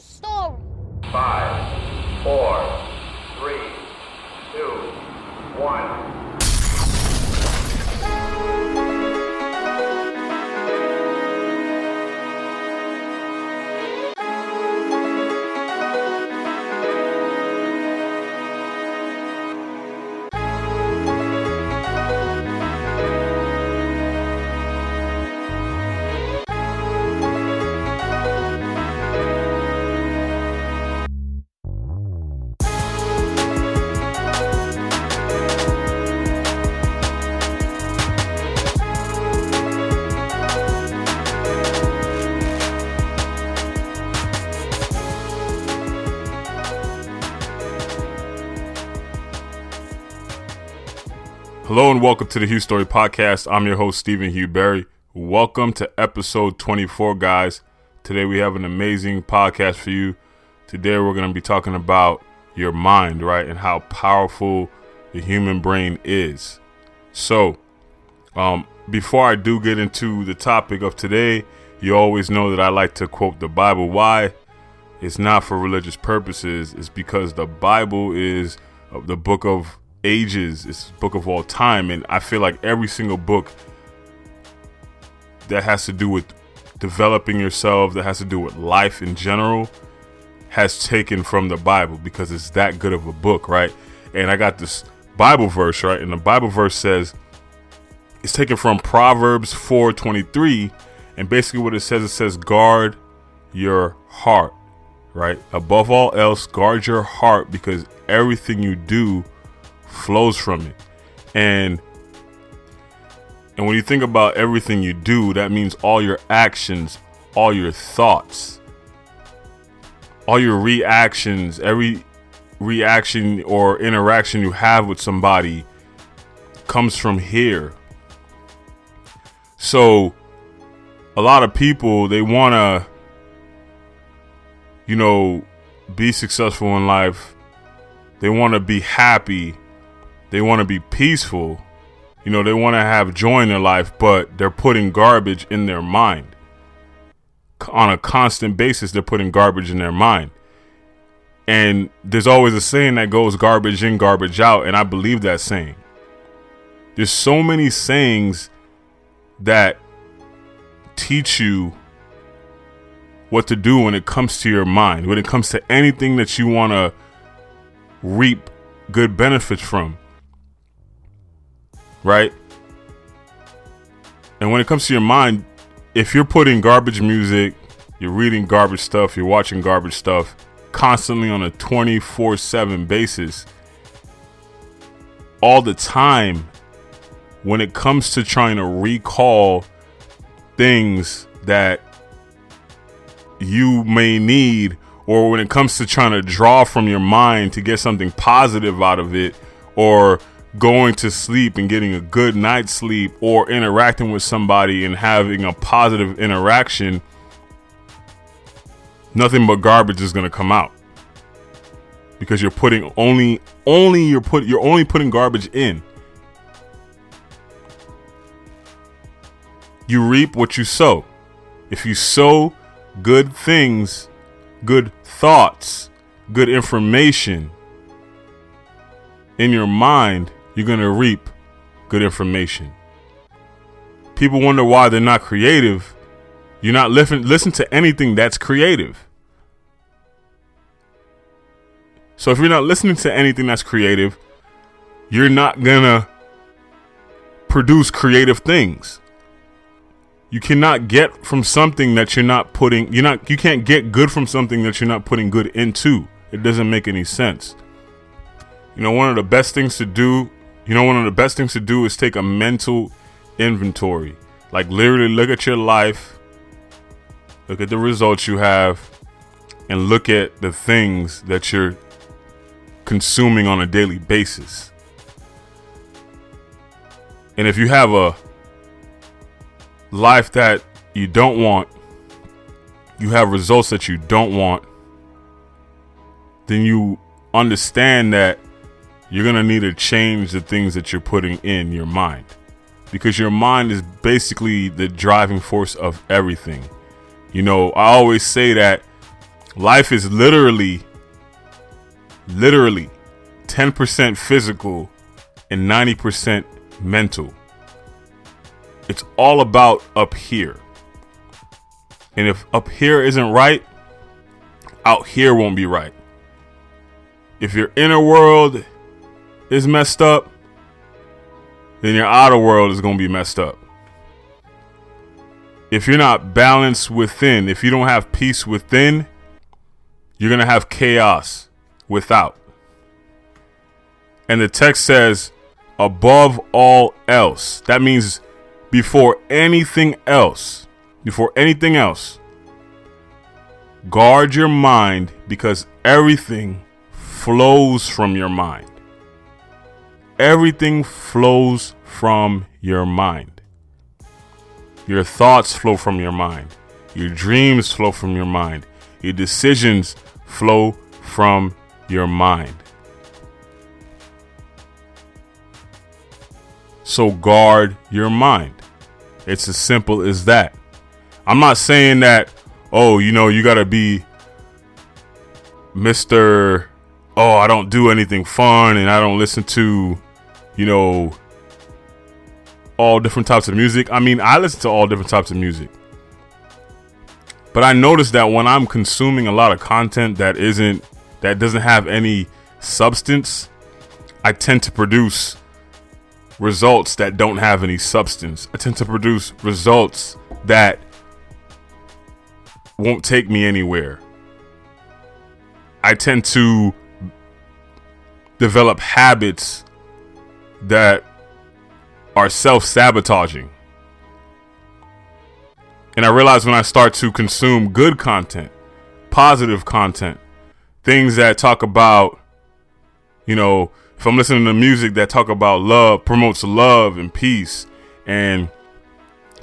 Story? Five, four, Hello and welcome to the Hugh Story Podcast. I'm your host, Stephen Hugh Berry. Welcome to episode 24, guys. Today we have an amazing podcast for you. Today we're going to be talking about your mind, right? And how powerful the human brain is. So, um, before I do get into the topic of today, you always know that I like to quote the Bible. Why? It's not for religious purposes, it's because the Bible is the book of ages, it's book of all time, and I feel like every single book that has to do with developing yourself, that has to do with life in general, has taken from the Bible because it's that good of a book, right? And I got this Bible verse, right? And the Bible verse says it's taken from Proverbs 4:23, and basically what it says it says guard your heart, right? Above all else, guard your heart because everything you do flows from it. And and when you think about everything you do, that means all your actions, all your thoughts, all your reactions, every reaction or interaction you have with somebody comes from here. So a lot of people they want to you know be successful in life. They want to be happy they want to be peaceful. You know, they want to have joy in their life, but they're putting garbage in their mind. On a constant basis, they're putting garbage in their mind. And there's always a saying that goes garbage in, garbage out. And I believe that saying. There's so many sayings that teach you what to do when it comes to your mind, when it comes to anything that you want to reap good benefits from right? And when it comes to your mind, if you're putting garbage music, you're reading garbage stuff, you're watching garbage stuff constantly on a 24 7 basis, all the time, when it comes to trying to recall things that you may need, or when it comes to trying to draw from your mind to get something positive out of it, or going to sleep and getting a good night's sleep or interacting with somebody and having a positive interaction, nothing but garbage is going to come out. Because you're putting only only you're put you're only putting garbage in. You reap what you sow. If you sow good things, good thoughts, good information in your mind, you're going to reap good information. People wonder why they're not creative. You're not listen listen to anything that's creative. So if you're not listening to anything that's creative, you're not going to produce creative things. You cannot get from something that you're not putting you're not you can't get good from something that you're not putting good into. It doesn't make any sense. You know, one of the best things to do you know, one of the best things to do is take a mental inventory. Like, literally look at your life, look at the results you have, and look at the things that you're consuming on a daily basis. And if you have a life that you don't want, you have results that you don't want, then you understand that you're going to need to change the things that you're putting in your mind because your mind is basically the driving force of everything. You know, I always say that Life is literally, literally 10% physical and 90% mental. It's all about up here. And if up here isn't right, out here won't be right. If your inner world is messed up, then your outer world is going to be messed up. If you're not balanced within, if you don't have peace within, you're going to have chaos without. And the text says, above all else. That means before anything else, before anything else, guard your mind because everything flows from your mind. Everything flows from your mind. Your thoughts flow from your mind. Your dreams flow from your mind. Your decisions flow from your mind. So guard your mind. It's as simple as that. I'm not saying that, oh, you know, you got to be Mr. Oh, I don't do anything fun and I don't listen to, you know, all different types of music. I mean, I listen to all different types of music. But I noticed that when I'm consuming a lot of content that isn't that doesn't have any substance, I tend to produce results that don't have any substance. I tend to produce results that won't take me anywhere. I tend to develop habits that are self sabotaging. And I realize when I start to consume good content, positive content, things that talk about, you know, if I'm listening to music that talk about love, promotes love and peace and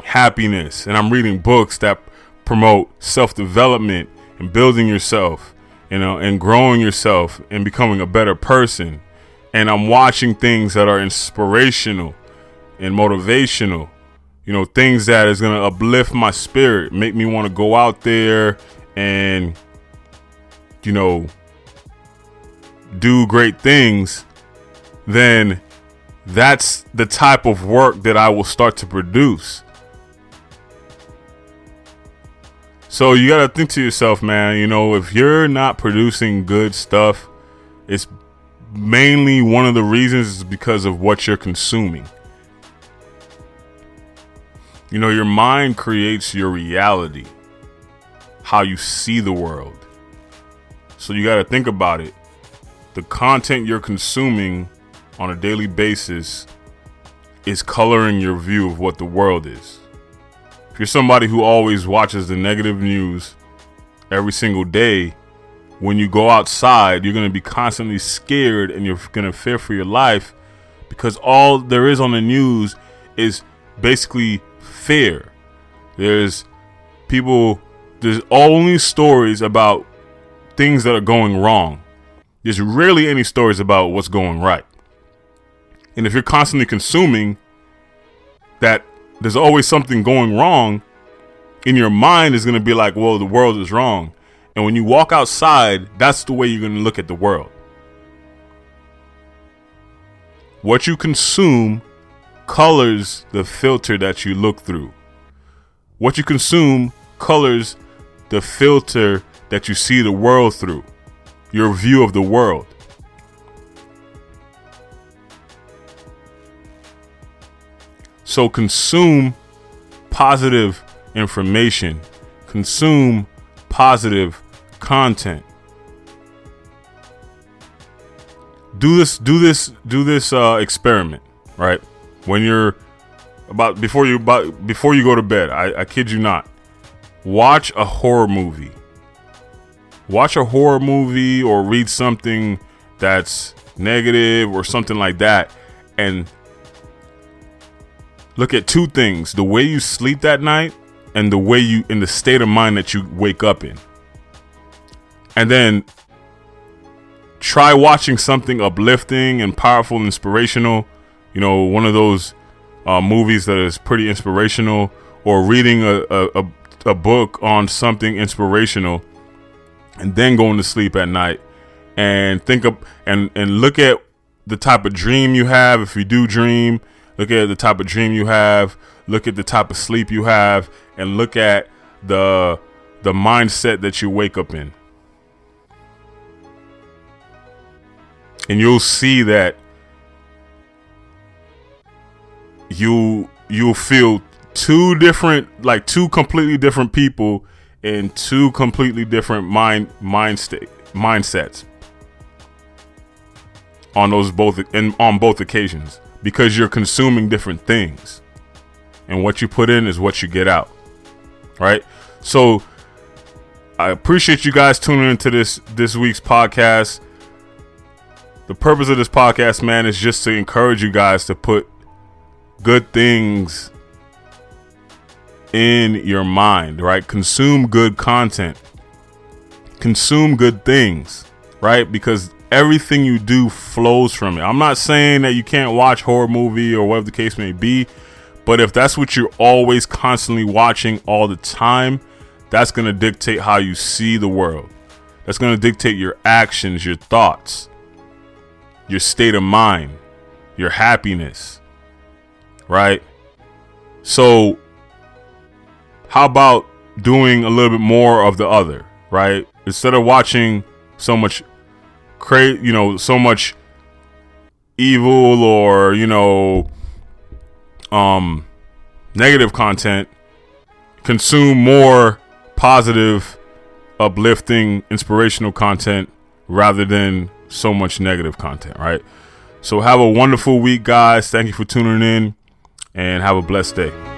happiness, and I'm reading books that promote self development and building yourself, you know, and growing yourself and becoming a better person. And I'm watching things that are inspirational and motivational you know things that is going to uplift my spirit make me want to go out there and you know do great things then that's the type of work that I will start to produce so you got to think to yourself man you know if you're not producing good stuff it's mainly one of the reasons is because of what you're consuming you know, your mind creates your reality, how you see the world. So you got to think about it. The content you're consuming on a daily basis is coloring your view of what the world is. You're somebody who always watches the negative news every single day, when you go outside, you're going to be constantly scared and you're going to fear for your life because all there is on the news is basically fear. There's people, there's only stories about things that are going wrong. There's rarely any stories about what's going right. And if you're constantly consuming that there's always something going wrong, in your mind is going to be like, well, the world is wrong. And when you walk outside, that's the way you're going to look at the world. What you consume colors the filter that you look through. What you consume colors the filter that you see the world through, your view of the world. So consume positive information, consume positive content. Do this do this do this uh experiment, right? when you're about before you about, before you go to bed. I, I kid you not. Watch a horror movie. Watch a horror movie or read something that's negative or something like that, and look at two things: the way you sleep that night and the way you in the state of mind that you wake up in. And then try watching something uplifting and powerful inspirational you know, one of those uh, movies that is pretty inspirational, or reading a, a, a book on something inspirational, and then going to sleep at night and think up and and look at the type of dream you have if you do dream look at the type of dream you have. Look at the type of sleep you have. And look at the the mindset that you wake up in. And you'll see that you you'll feel two different like two completely different people in two completely different mind mind state mindsets. On those both and on both occasions because you're consuming different things and what you put in is what you get out right so i appreciate you guys tuning into this this week's podcast the purpose of this podcast man is just to encourage you guys to put good things in your mind, right? Consume good content. Consume good things, right? Because everything you do flows from it. I'm not saying that you can't watch horror movie or whatever the case may be, but if that's what you're always constantly watching all the time, that's going to dictate how you see the world. That's going to dictate your actions, your thoughts, your state of mind, your happiness, right? So how about doing a little bit more of the other, right? Instead of watching so much cra- you know, so much evil or, you know, um negative content, consume more positive, uplifting, inspirational content rather than so much negative content, right? So have a wonderful week, guys. Thank you for tuning in and have a blessed day.